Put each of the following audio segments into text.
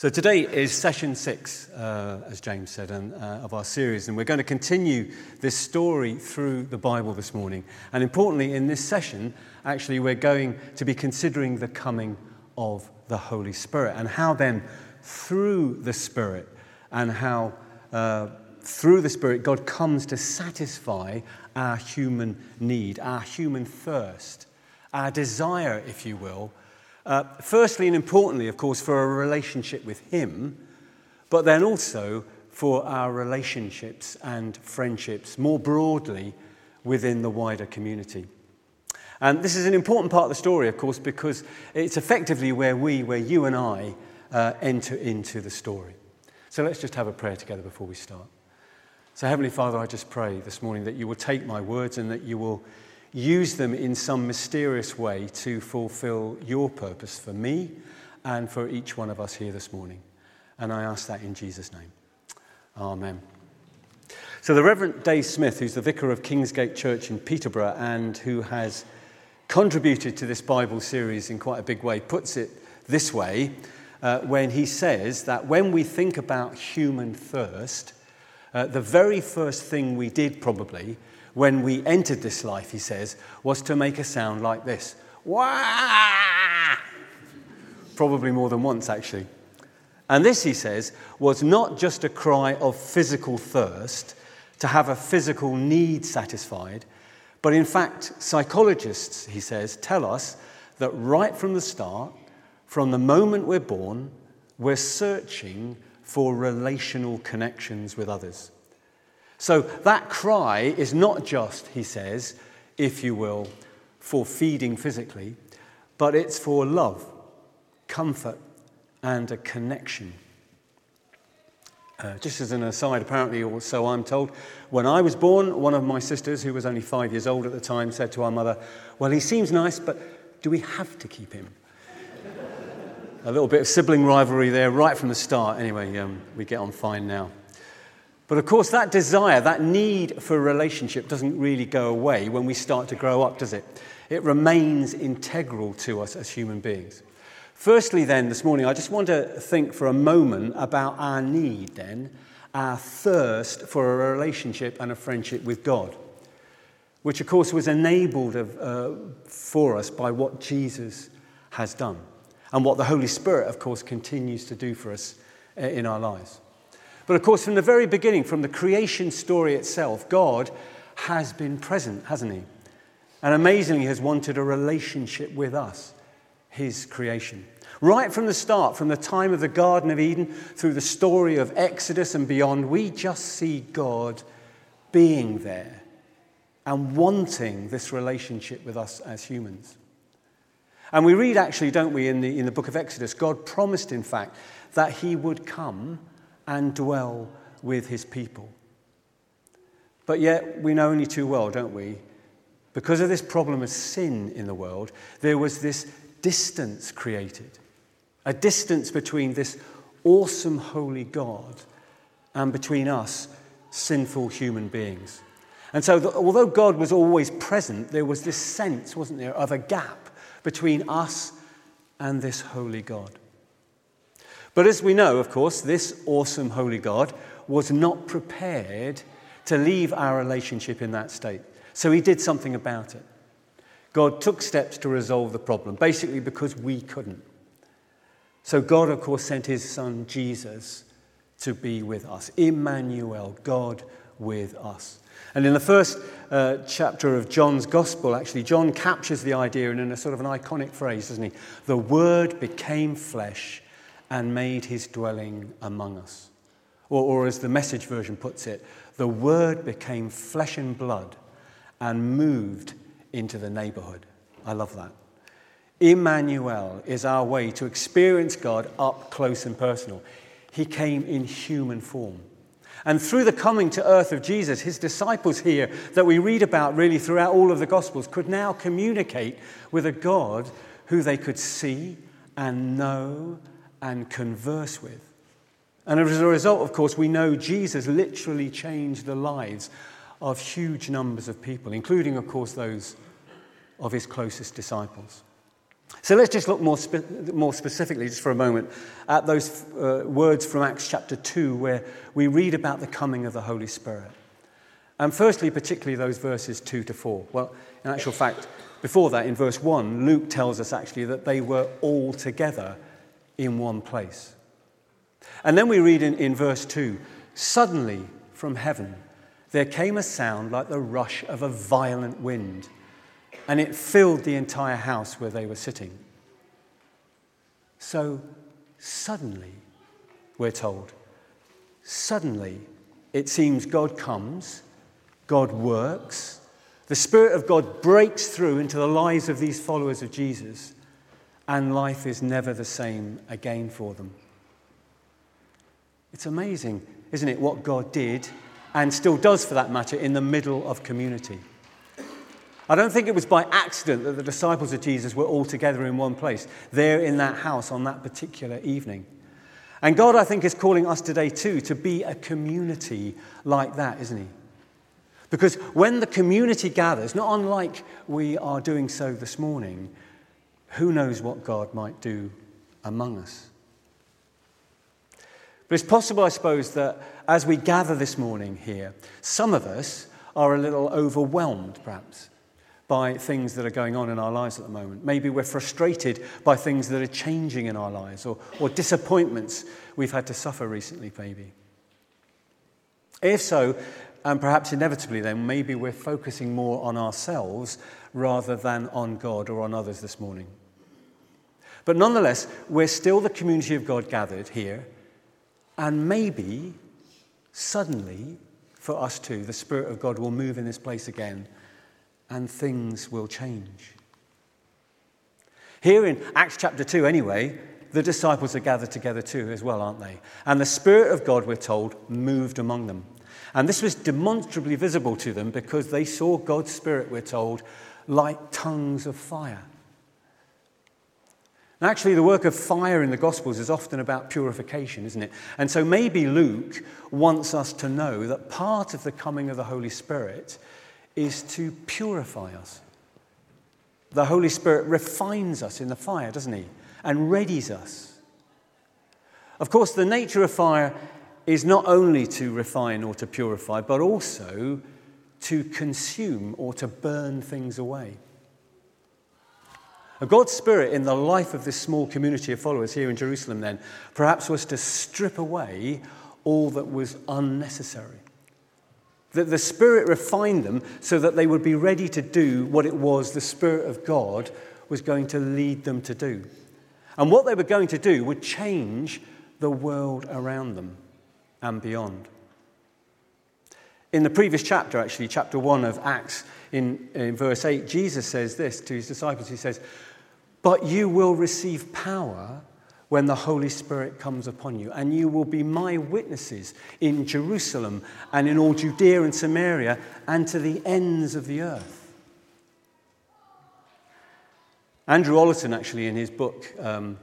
So today is session six, uh, as James said, and, uh, of our series, and we're going to continue this story through the Bible this morning. And importantly, in this session, actually, we're going to be considering the coming of the Holy Spirit and how then, through the Spirit, and how uh, through the Spirit, God comes to satisfy our human need, our human thirst, our desire, if you will, uh, firstly and importantly, of course, for a relationship with Him, but then also for our relationships and friendships more broadly within the wider community. And this is an important part of the story, of course, because it's effectively where we, where you and I, uh, enter into the story. So let's just have a prayer together before we start. So, Heavenly Father, I just pray this morning that you will take my words and that you will use them in some mysterious way to fulfill your purpose for me and for each one of us here this morning. And I ask that in Jesus' name. Amen. So, the Reverend Dave Smith, who's the vicar of Kingsgate Church in Peterborough and who has contributed to this Bible series in quite a big way, puts it this way uh, when he says that when we think about human thirst, uh, the very first thing we did probably when we entered this life, he says, was to make a sound like this. Wah! Probably more than once, actually. And this, he says, was not just a cry of physical thirst to have a physical need satisfied, but in fact, psychologists, he says, tell us that right from the start, from the moment we're born, we're searching for relational connections with others. So that cry is not just, he says, if you will, for feeding physically, but it's for love, comfort, and a connection. Uh, just as an aside, apparently, or so I'm told, when I was born, one of my sisters, who was only five years old at the time, said to our mother, Well, he seems nice, but do we have to keep him? a little bit of sibling rivalry there right from the start. Anyway, um, we get on fine now. But of course, that desire, that need for a relationship doesn't really go away when we start to grow up, does it? It remains integral to us as human beings. Firstly, then, this morning, I just want to think for a moment about our need, then, our thirst for a relationship and a friendship with God, which, of course, was enabled of, uh, for us by what Jesus has done and what the Holy Spirit, of course, continues to do for us uh, in our lives. But of course, from the very beginning, from the creation story itself, God has been present, hasn't He? And amazingly, has wanted a relationship with us, His creation. Right from the start, from the time of the Garden of Eden through the story of Exodus and beyond, we just see God being there and wanting this relationship with us as humans. And we read, actually, don't we, in the, in the book of Exodus, God promised, in fact, that He would come and dwell with his people. But yet, we know only too well, don't we? Because of this problem of sin in the world, there was this distance created a distance between this awesome, holy God and between us, sinful human beings. And so, the, although God was always present, there was this sense, wasn't there, of a gap between us and this holy God. But as we know, of course, this awesome holy God was not prepared to leave our relationship in that state. So he did something about it. God took steps to resolve the problem, basically because we couldn't. So God, of course, sent his son Jesus to be with us. Emmanuel, God with us. And in the first uh, chapter of John's Gospel, actually, John captures the idea in a sort of an iconic phrase, doesn't he? The Word became flesh and made his dwelling among us. Or, or, as the message version puts it, the word became flesh and blood and moved into the neighborhood. I love that. Emmanuel is our way to experience God up close and personal. He came in human form. And through the coming to earth of Jesus, his disciples here that we read about really throughout all of the Gospels could now communicate with a God who they could see and know and converse with. And as a result, of course, we know Jesus literally changed the lives of huge numbers of people, including, of course, those of his closest disciples. So let's just look more, spe- more specifically, just for a moment, at those uh, words from Acts chapter 2, where we read about the coming of the Holy Spirit. And firstly, particularly those verses 2 to 4. Well, in actual fact, before that, in verse 1, Luke tells us actually that they were all together in one place. And then we read in, in verse 2 Suddenly from heaven there came a sound like the rush of a violent wind, and it filled the entire house where they were sitting. So suddenly, we're told, suddenly it seems God comes, God works, the Spirit of God breaks through into the lives of these followers of Jesus, and life is never the same again for them. It's amazing, isn't it, what God did and still does for that matter in the middle of community. I don't think it was by accident that the disciples of Jesus were all together in one place, there in that house on that particular evening. And God, I think, is calling us today too to be a community like that, isn't He? Because when the community gathers, not unlike we are doing so this morning, who knows what God might do among us? But it's possible, I suppose, that as we gather this morning here, some of us are a little overwhelmed, perhaps, by things that are going on in our lives at the moment. Maybe we're frustrated by things that are changing in our lives or, or disappointments we've had to suffer recently, maybe. If so, and perhaps inevitably then, maybe we're focusing more on ourselves rather than on God or on others this morning. But nonetheless, we're still the community of God gathered here and maybe, suddenly, for us too, the Spirit of God will move in this place again and things will change. Here in Acts chapter 2, anyway, the disciples are gathered together too, as well, aren't they? And the Spirit of God, we're told, moved among them. And this was demonstrably visible to them because they saw God's Spirit, we're told, like tongues of fire. Actually, the work of fire in the Gospels is often about purification, isn't it? And so maybe Luke wants us to know that part of the coming of the Holy Spirit is to purify us. The Holy Spirit refines us in the fire, doesn't he? And readies us. Of course, the nature of fire is not only to refine or to purify, but also to consume or to burn things away. God's Spirit in the life of this small community of followers here in Jerusalem, then, perhaps was to strip away all that was unnecessary. That the Spirit refined them so that they would be ready to do what it was the Spirit of God was going to lead them to do. And what they were going to do would change the world around them and beyond. In the previous chapter, actually, chapter 1 of Acts, in, in verse 8, Jesus says this to his disciples He says, but you will receive power when the Holy Spirit comes upon you, and you will be my witnesses in Jerusalem and in all Judea and Samaria and to the ends of the earth. Andrew Ollerton, actually, in his book, um,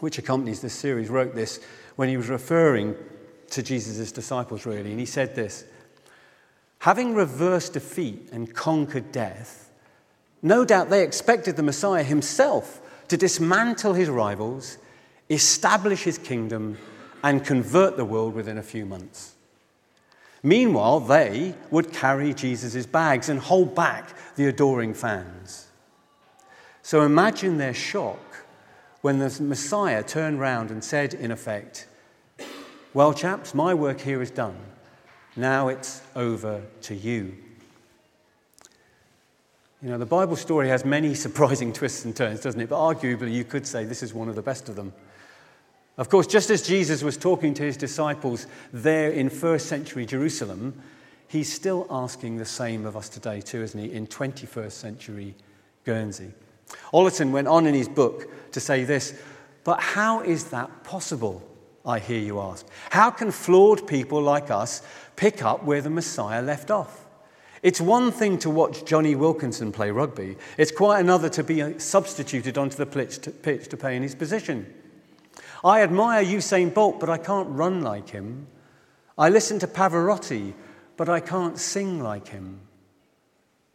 which accompanies this series, wrote this when he was referring to Jesus' disciples, really, and he said this Having reversed defeat and conquered death, no doubt they expected the Messiah himself to dismantle his rivals, establish his kingdom, and convert the world within a few months. Meanwhile, they would carry Jesus' bags and hold back the adoring fans. So imagine their shock when the Messiah turned round and said, in effect, Well, chaps, my work here is done. Now it's over to you. You know, the Bible story has many surprising twists and turns, doesn't it? But arguably, you could say this is one of the best of them. Of course, just as Jesus was talking to his disciples there in first century Jerusalem, he's still asking the same of us today, too, isn't he, in 21st century Guernsey. Ollerton went on in his book to say this But how is that possible? I hear you ask. How can flawed people like us pick up where the Messiah left off? It's one thing to watch Jonny Wilkinson play rugby, it's quite another to be substituted onto the pitch to, play in his position. I admire Usain Bolt, but I can't run like him. I listen to Pavarotti, but I can't sing like him.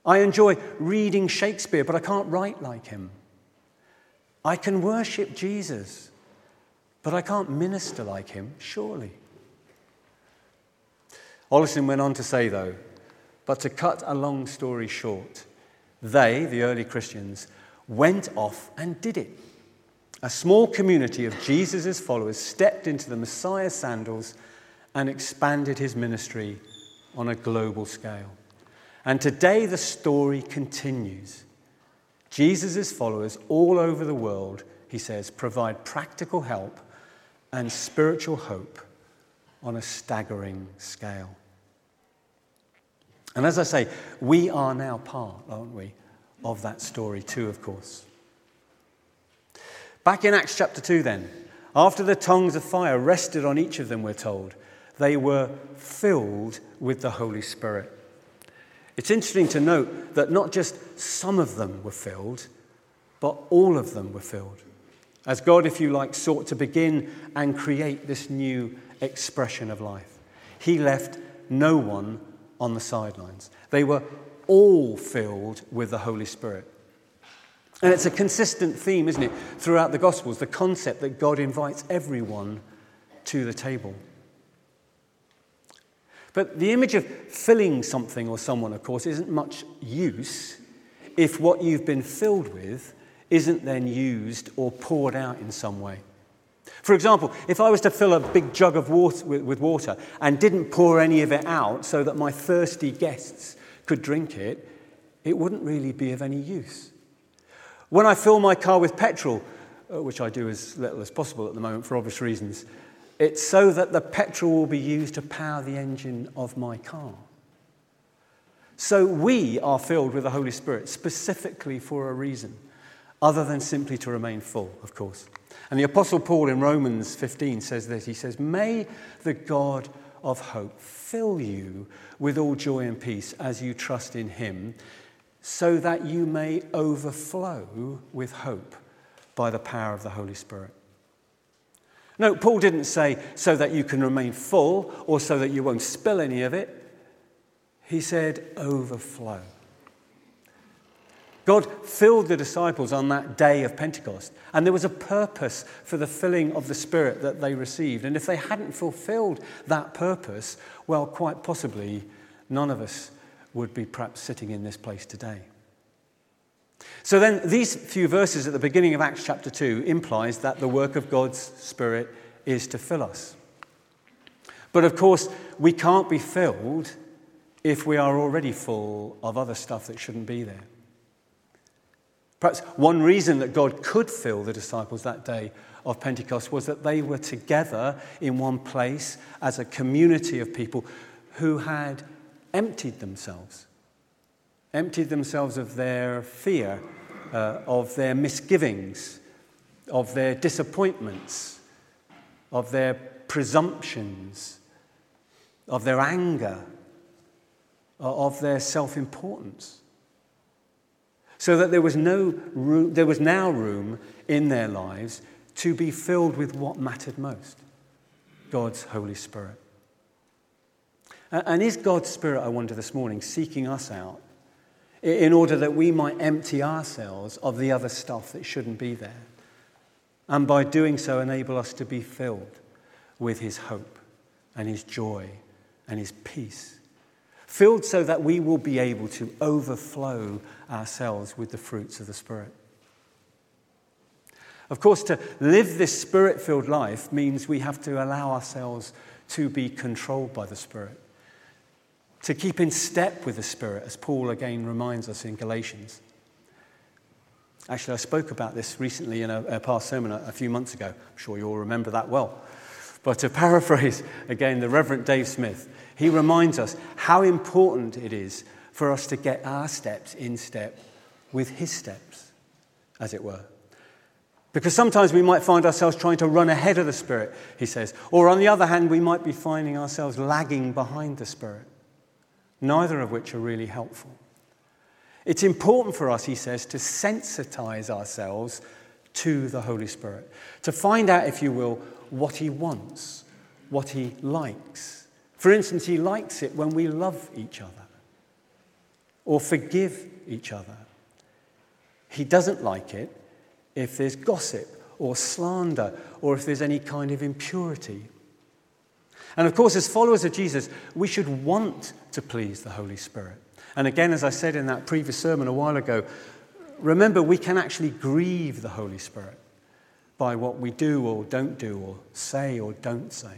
I enjoy reading Shakespeare, but I can't write like him. I can worship Jesus, but I can't minister like him, surely. Oliphant went on to say, though, but to cut a long story short, they, the early Christians, went off and did it. A small community of Jesus' followers stepped into the Messiah's sandals and expanded his ministry on a global scale. And today the story continues. Jesus' followers all over the world, he says, provide practical help and spiritual hope on a staggering scale. And as I say, we are now part, aren't we, of that story too, of course. Back in Acts chapter 2, then, after the tongues of fire rested on each of them, we're told, they were filled with the Holy Spirit. It's interesting to note that not just some of them were filled, but all of them were filled. As God, if you like, sought to begin and create this new expression of life, He left no one on the sidelines. They were all filled with the Holy Spirit. And it's a consistent theme, isn't it, throughout the Gospels the concept that God invites everyone to the table. But the image of filling something or someone, of course, isn't much use if what you've been filled with isn't then used or poured out in some way. For example, if I was to fill a big jug of water with, water and didn't pour any of it out so that my thirsty guests could drink it, it wouldn't really be of any use. When I fill my car with petrol, uh, which I do as little as possible at the moment for obvious reasons, it's so that the petrol will be used to power the engine of my car. So we are filled with the Holy Spirit specifically for a reason, other than simply to remain full, of course. And the Apostle Paul in Romans 15 says this He says, May the God of hope fill you with all joy and peace as you trust in him, so that you may overflow with hope by the power of the Holy Spirit. No, Paul didn't say so that you can remain full or so that you won't spill any of it. He said overflow. God filled the disciples on that day of Pentecost, and there was a purpose for the filling of the Spirit that they received. And if they hadn't fulfilled that purpose, well, quite possibly none of us would be perhaps sitting in this place today. So then, these few verses at the beginning of Acts chapter 2 implies that the work of God's Spirit is to fill us. But of course, we can't be filled if we are already full of other stuff that shouldn't be there. Perhaps one reason that God could fill the disciples that day of Pentecost was that they were together in one place as a community of people who had emptied themselves emptied themselves of their fear, uh, of their misgivings, of their disappointments, of their presumptions, of their anger, of their self importance. So that there was, no room, there was now room in their lives to be filled with what mattered most God's Holy Spirit. And is God's Spirit, I wonder this morning, seeking us out in order that we might empty ourselves of the other stuff that shouldn't be there. And by doing so, enable us to be filled with His hope and His joy and His peace. Filled so that we will be able to overflow ourselves with the fruits of the Spirit. Of course, to live this spirit filled life means we have to allow ourselves to be controlled by the Spirit to keep in step with the Spirit, as Paul again reminds us in Galatians. Actually, I spoke about this recently in a, a past sermon a, a few months ago. I'm sure you all remember that well. But to paraphrase again the Reverend Dave Smith, he reminds us how important it is for us to get our steps in step with his steps, as it were. Because sometimes we might find ourselves trying to run ahead of the Spirit, he says. Or on the other hand, we might be finding ourselves lagging behind the Spirit neither of which are really helpful. It's important for us, he says, to sensitize ourselves to the Holy Spirit, to find out, if you will, what he wants, what he likes. For instance, he likes it when we love each other or forgive each other. He doesn't like it if there's gossip or slander or if there's any kind of impurity. And of course, as followers of Jesus, we should want to please the Holy Spirit. And again, as I said in that previous sermon a while ago, remember we can actually grieve the Holy Spirit by what we do or don't do, or say or don't say.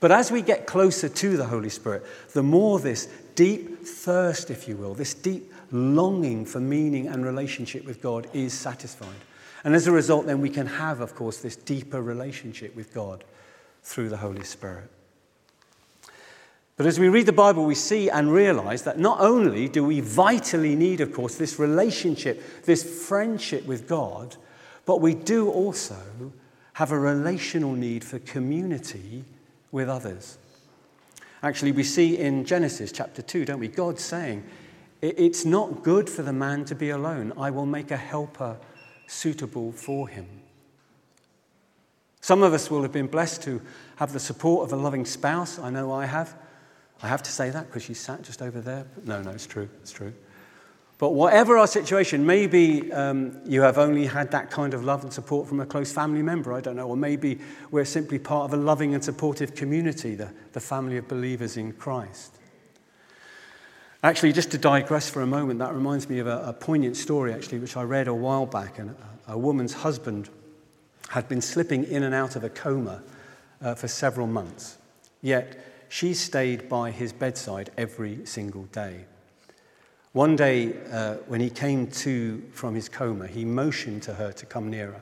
But as we get closer to the Holy Spirit, the more this deep thirst, if you will, this deep longing for meaning and relationship with God is satisfied. And as a result, then we can have, of course, this deeper relationship with God through the Holy Spirit. But as we read the Bible, we see and realize that not only do we vitally need, of course, this relationship, this friendship with God, but we do also have a relational need for community with others. Actually, we see in Genesis chapter 2, don't we? God saying, It's not good for the man to be alone. I will make a helper suitable for him. Some of us will have been blessed to have the support of a loving spouse. I know I have. I have to say that because she sat just over there. No, no, it's true. It's true. But whatever our situation, maybe um, you have only had that kind of love and support from a close family member, I don't know, or maybe we're simply part of a loving and supportive community, the, the family of believers in Christ. Actually, just to digress for a moment, that reminds me of a, a poignant story, actually, which I read a while back. And a, a woman's husband had been slipping in and out of a coma uh, for several months. Yet, she stayed by his bedside every single day. One day, uh, when he came to from his coma, he motioned to her to come nearer.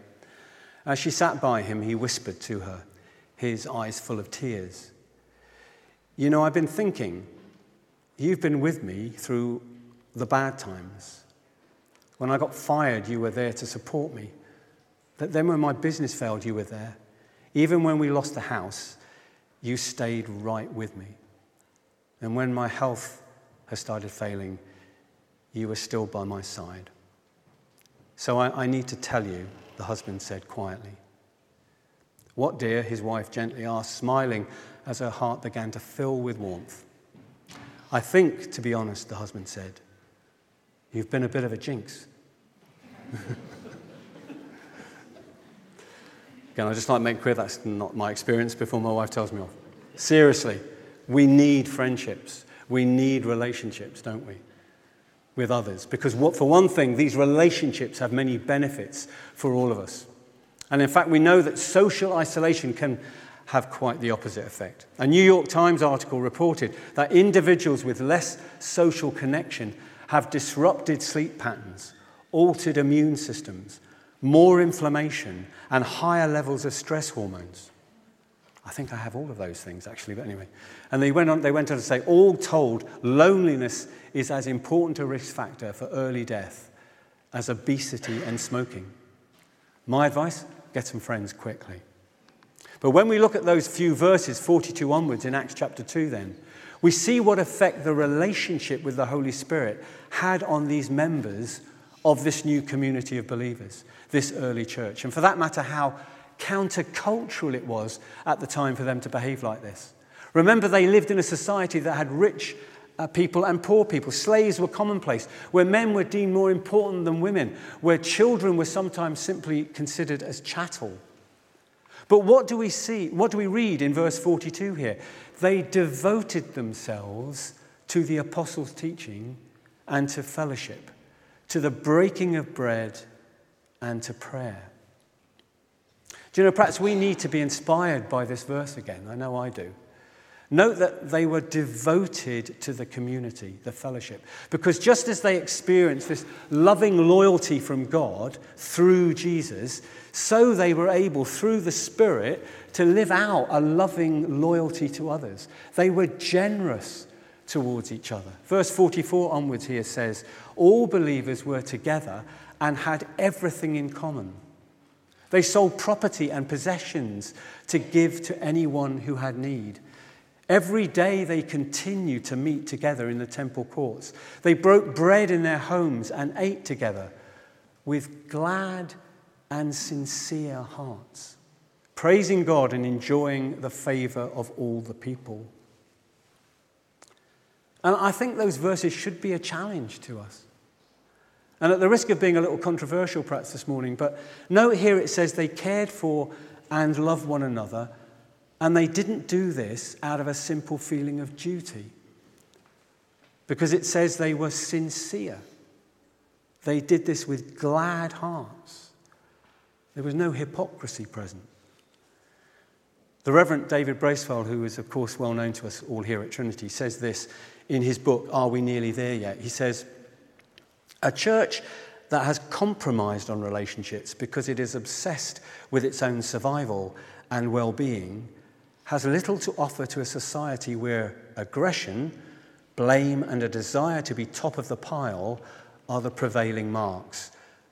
As she sat by him, he whispered to her, his eyes full of tears. You know, I've been thinking, you've been with me through the bad times. When I got fired, you were there to support me. But then when my business failed, you were there. Even when we lost the house, you stayed right with me. And when my health has started failing, you were still by my side. So I, I need to tell you, the husband said quietly. What, dear? his wife gently asked, smiling as her heart began to fill with warmth. I think, to be honest, the husband said, you've been a bit of a jinx. Again, I just like to make clear that's not my experience before my wife tells me off. Seriously, we need friendships. We need relationships, don't we? With others. Because, what, for one thing, these relationships have many benefits for all of us. And in fact, we know that social isolation can have quite the opposite effect. A New York Times article reported that individuals with less social connection have disrupted sleep patterns, altered immune systems, more inflammation, and higher levels of stress hormones. I think I have all of those things actually, but anyway. And they went on, they went on to say, all told, loneliness is as important a risk factor for early death as obesity and smoking. My advice get some friends quickly. But when we look at those few verses, 42 onwards in Acts chapter 2, then, we see what effect the relationship with the Holy Spirit had on these members of this new community of believers this early church. And for that matter, how countercultural it was at the time for them to behave like this. Remember, they lived in a society that had rich uh, people and poor people. Slaves were commonplace, where men were deemed more important than women, where children were sometimes simply considered as chattel. But what do we see? What do we read in verse 42 here? They devoted themselves to the apostles' teaching and to fellowship, to the breaking of bread and to prayer. Do you know, perhaps we need to be inspired by this verse again. I know I do. Note that they were devoted to the community, the fellowship, because just as they experienced this loving loyalty from God through Jesus, so they were able, through the Spirit, to live out a loving loyalty to others. They were generous towards each other. Verse 44 onwards here says, All believers were together and had everything in common. They sold property and possessions to give to anyone who had need. Every day they continued to meet together in the temple courts. They broke bread in their homes and ate together with glad and sincere hearts, praising God and enjoying the favor of all the people. And I think those verses should be a challenge to us. And at the risk of being a little controversial perhaps this morning, but note here it says they cared for and loved one another, and they didn't do this out of a simple feeling of duty. Because it says they were sincere. They did this with glad hearts. There was no hypocrisy present. The Reverend David Bracewell, who is, of course, well known to us all here at Trinity, says this in his book, Are We Nearly There Yet? He says, A church that has compromised on relationships because it is obsessed with its own survival and well being has little to offer to a society where aggression, blame, and a desire to be top of the pile are the prevailing marks,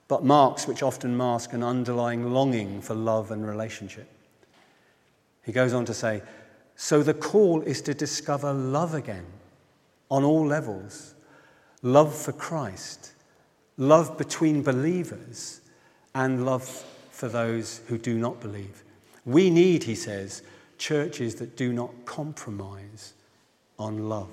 but marks which often mask an underlying longing for love and relationship. He goes on to say, So the call is to discover love again on all levels love for Christ, love between believers, and love for those who do not believe. We need, he says, churches that do not compromise on love.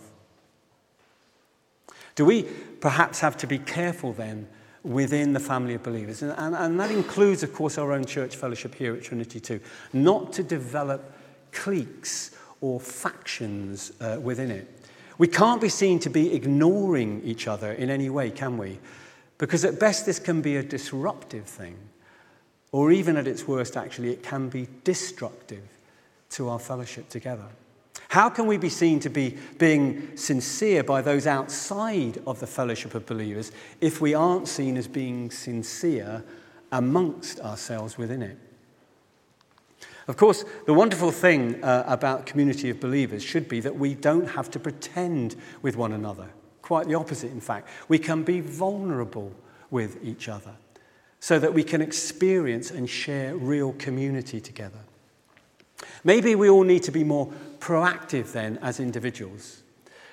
Do we perhaps have to be careful then within the family of believers? And, and, and, that includes, of course, our own church fellowship here at Trinity too, not to develop cliques or factions uh, within it. We can't be seen to be ignoring each other in any way, can we? Because at best, this can be a disruptive thing. Or even at its worst, actually, it can be destructive to our fellowship together. How can we be seen to be being sincere by those outside of the fellowship of believers if we aren't seen as being sincere amongst ourselves within it? Of course, the wonderful thing uh, about community of believers should be that we don't have to pretend with one another. Quite the opposite, in fact. We can be vulnerable with each other so that we can experience and share real community together. Maybe we all need to be more proactive then as individuals.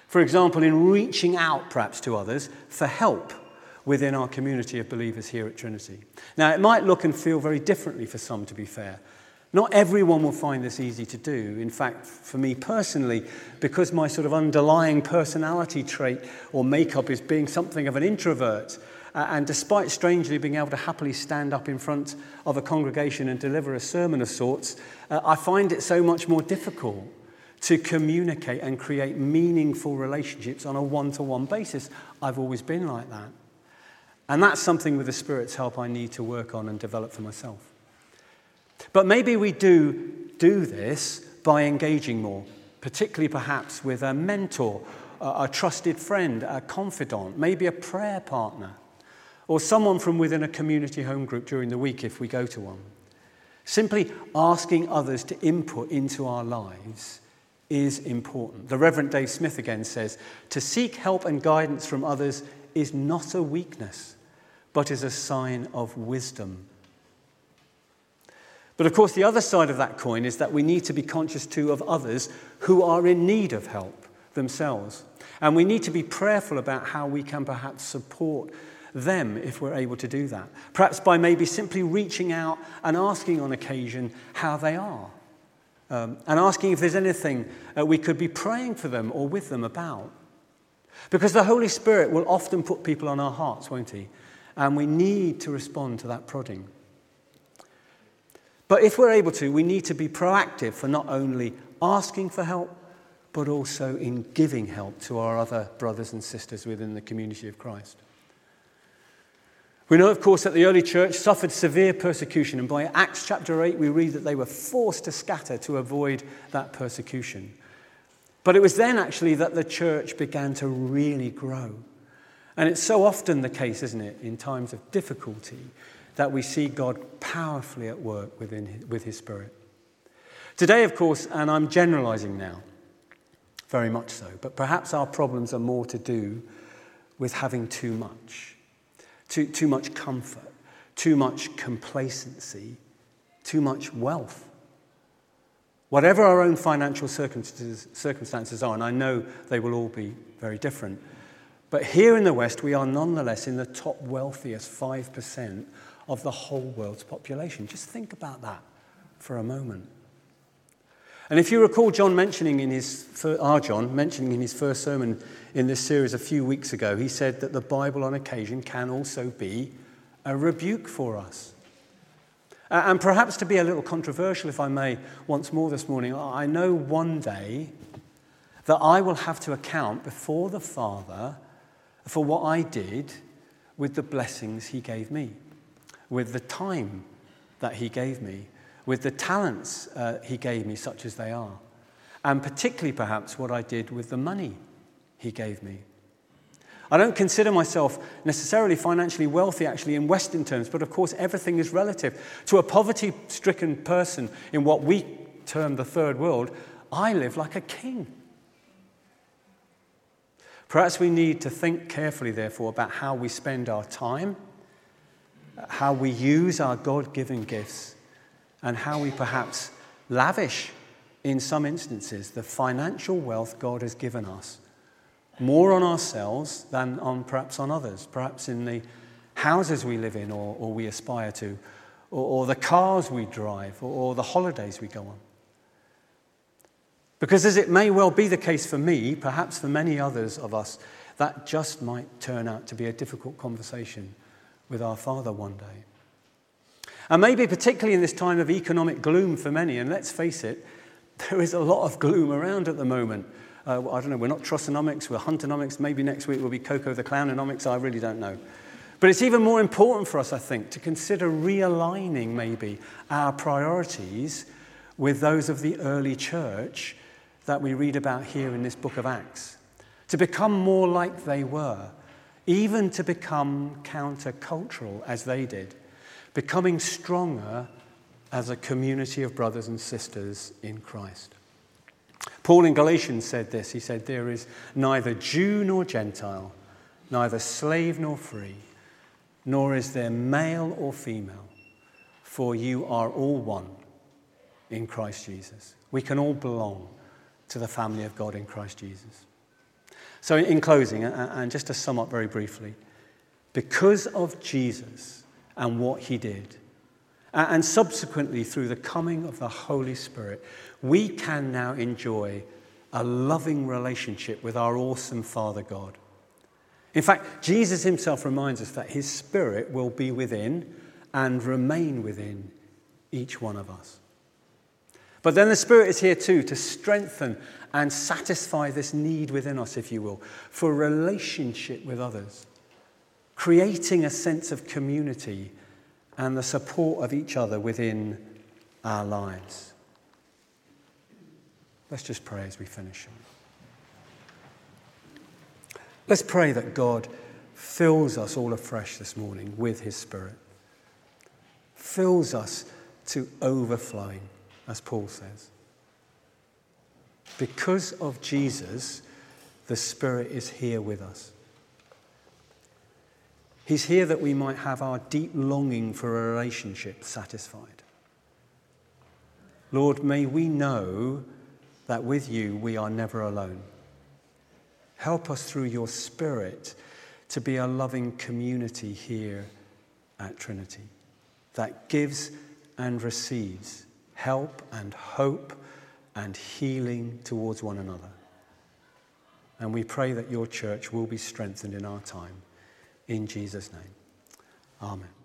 For example, in reaching out perhaps to others for help within our community of believers here at Trinity. Now, it might look and feel very differently for some, to be fair. Not everyone will find this easy to do. In fact, for me personally, because my sort of underlying personality trait or makeup is being something of an introvert, uh, and despite strangely being able to happily stand up in front of a congregation and deliver a sermon of sorts, uh, I find it so much more difficult to communicate and create meaningful relationships on a one to one basis. I've always been like that. And that's something with the Spirit's help I need to work on and develop for myself. But maybe we do do this by engaging more, particularly perhaps with a mentor, a trusted friend, a confidant, maybe a prayer partner, or someone from within a community home group during the week if we go to one. Simply asking others to input into our lives is important. The Reverend Dave Smith again says to seek help and guidance from others is not a weakness, but is a sign of wisdom but of course, the other side of that coin is that we need to be conscious too of others who are in need of help themselves. And we need to be prayerful about how we can perhaps support them if we're able to do that. Perhaps by maybe simply reaching out and asking on occasion how they are. Um, and asking if there's anything uh, we could be praying for them or with them about. Because the Holy Spirit will often put people on our hearts, won't He? And we need to respond to that prodding. But if we're able to, we need to be proactive for not only asking for help, but also in giving help to our other brothers and sisters within the community of Christ. We know, of course, that the early church suffered severe persecution, and by Acts chapter 8, we read that they were forced to scatter to avoid that persecution. But it was then actually that the church began to really grow. And it's so often the case, isn't it, in times of difficulty, that we see God powerfully at work within, with His Spirit. Today, of course, and I'm generalizing now, very much so, but perhaps our problems are more to do with having too much, too, too much comfort, too much complacency, too much wealth. Whatever our own financial circumstances, circumstances are, and I know they will all be very different, but here in the West, we are nonetheless in the top wealthiest 5% of the whole world's population. Just think about that for a moment. And if you recall John mentioning in his, our John mentioning in his first sermon in this series a few weeks ago, he said that the Bible on occasion can also be a rebuke for us. And perhaps to be a little controversial, if I may, once more this morning, I know one day that I will have to account before the Father for what I did with the blessings He gave me, with the time that He gave me, with the talents uh, He gave me, such as they are, and particularly perhaps what I did with the money He gave me. I don't consider myself necessarily financially wealthy, actually, in Western terms, but of course, everything is relative. To a poverty stricken person in what we term the third world, I live like a king. Perhaps we need to think carefully, therefore, about how we spend our time, how we use our God given gifts, and how we perhaps lavish, in some instances, the financial wealth God has given us more on ourselves than on perhaps on others, perhaps in the houses we live in or, or we aspire to, or, or, the cars we drive, or, or the holidays we go on. Because as it may well be the case for me, perhaps for many others of us, that just might turn out to be a difficult conversation with our Father one day. And maybe particularly in this time of economic gloom for many, and let's face it, there is a lot of gloom around at the moment. Uh, I don't know, we're not Trussonomics, we're Huntonomics. Maybe next week we'll be Coco the Clownonomics. I really don't know. But it's even more important for us, I think, to consider realigning maybe our priorities with those of the early church that we read about here in this book of Acts. To become more like they were, even to become countercultural as they did, becoming stronger as a community of brothers and sisters in Christ. Paul in Galatians said this He said, There is neither Jew nor Gentile, neither slave nor free, nor is there male or female, for you are all one in Christ Jesus. We can all belong to the family of God in Christ Jesus. So, in closing, and just to sum up very briefly, because of Jesus and what he did, and subsequently through the coming of the Holy Spirit, we can now enjoy a loving relationship with our awesome Father God. In fact, Jesus himself reminds us that his Spirit will be within and remain within each one of us. But then the Spirit is here too to strengthen and satisfy this need within us, if you will, for relationship with others, creating a sense of community and the support of each other within our lives. Let's just pray as we finish. Let's pray that God fills us all afresh this morning with His Spirit, fills us to overflowing, as Paul says. Because of Jesus, the Spirit is here with us. He's here that we might have our deep longing for a relationship satisfied. Lord, may we know that with you we are never alone. Help us through your Spirit to be a loving community here at Trinity that gives and receives help and hope and healing towards one another. And we pray that your church will be strengthened in our time. In Jesus' name. Amen.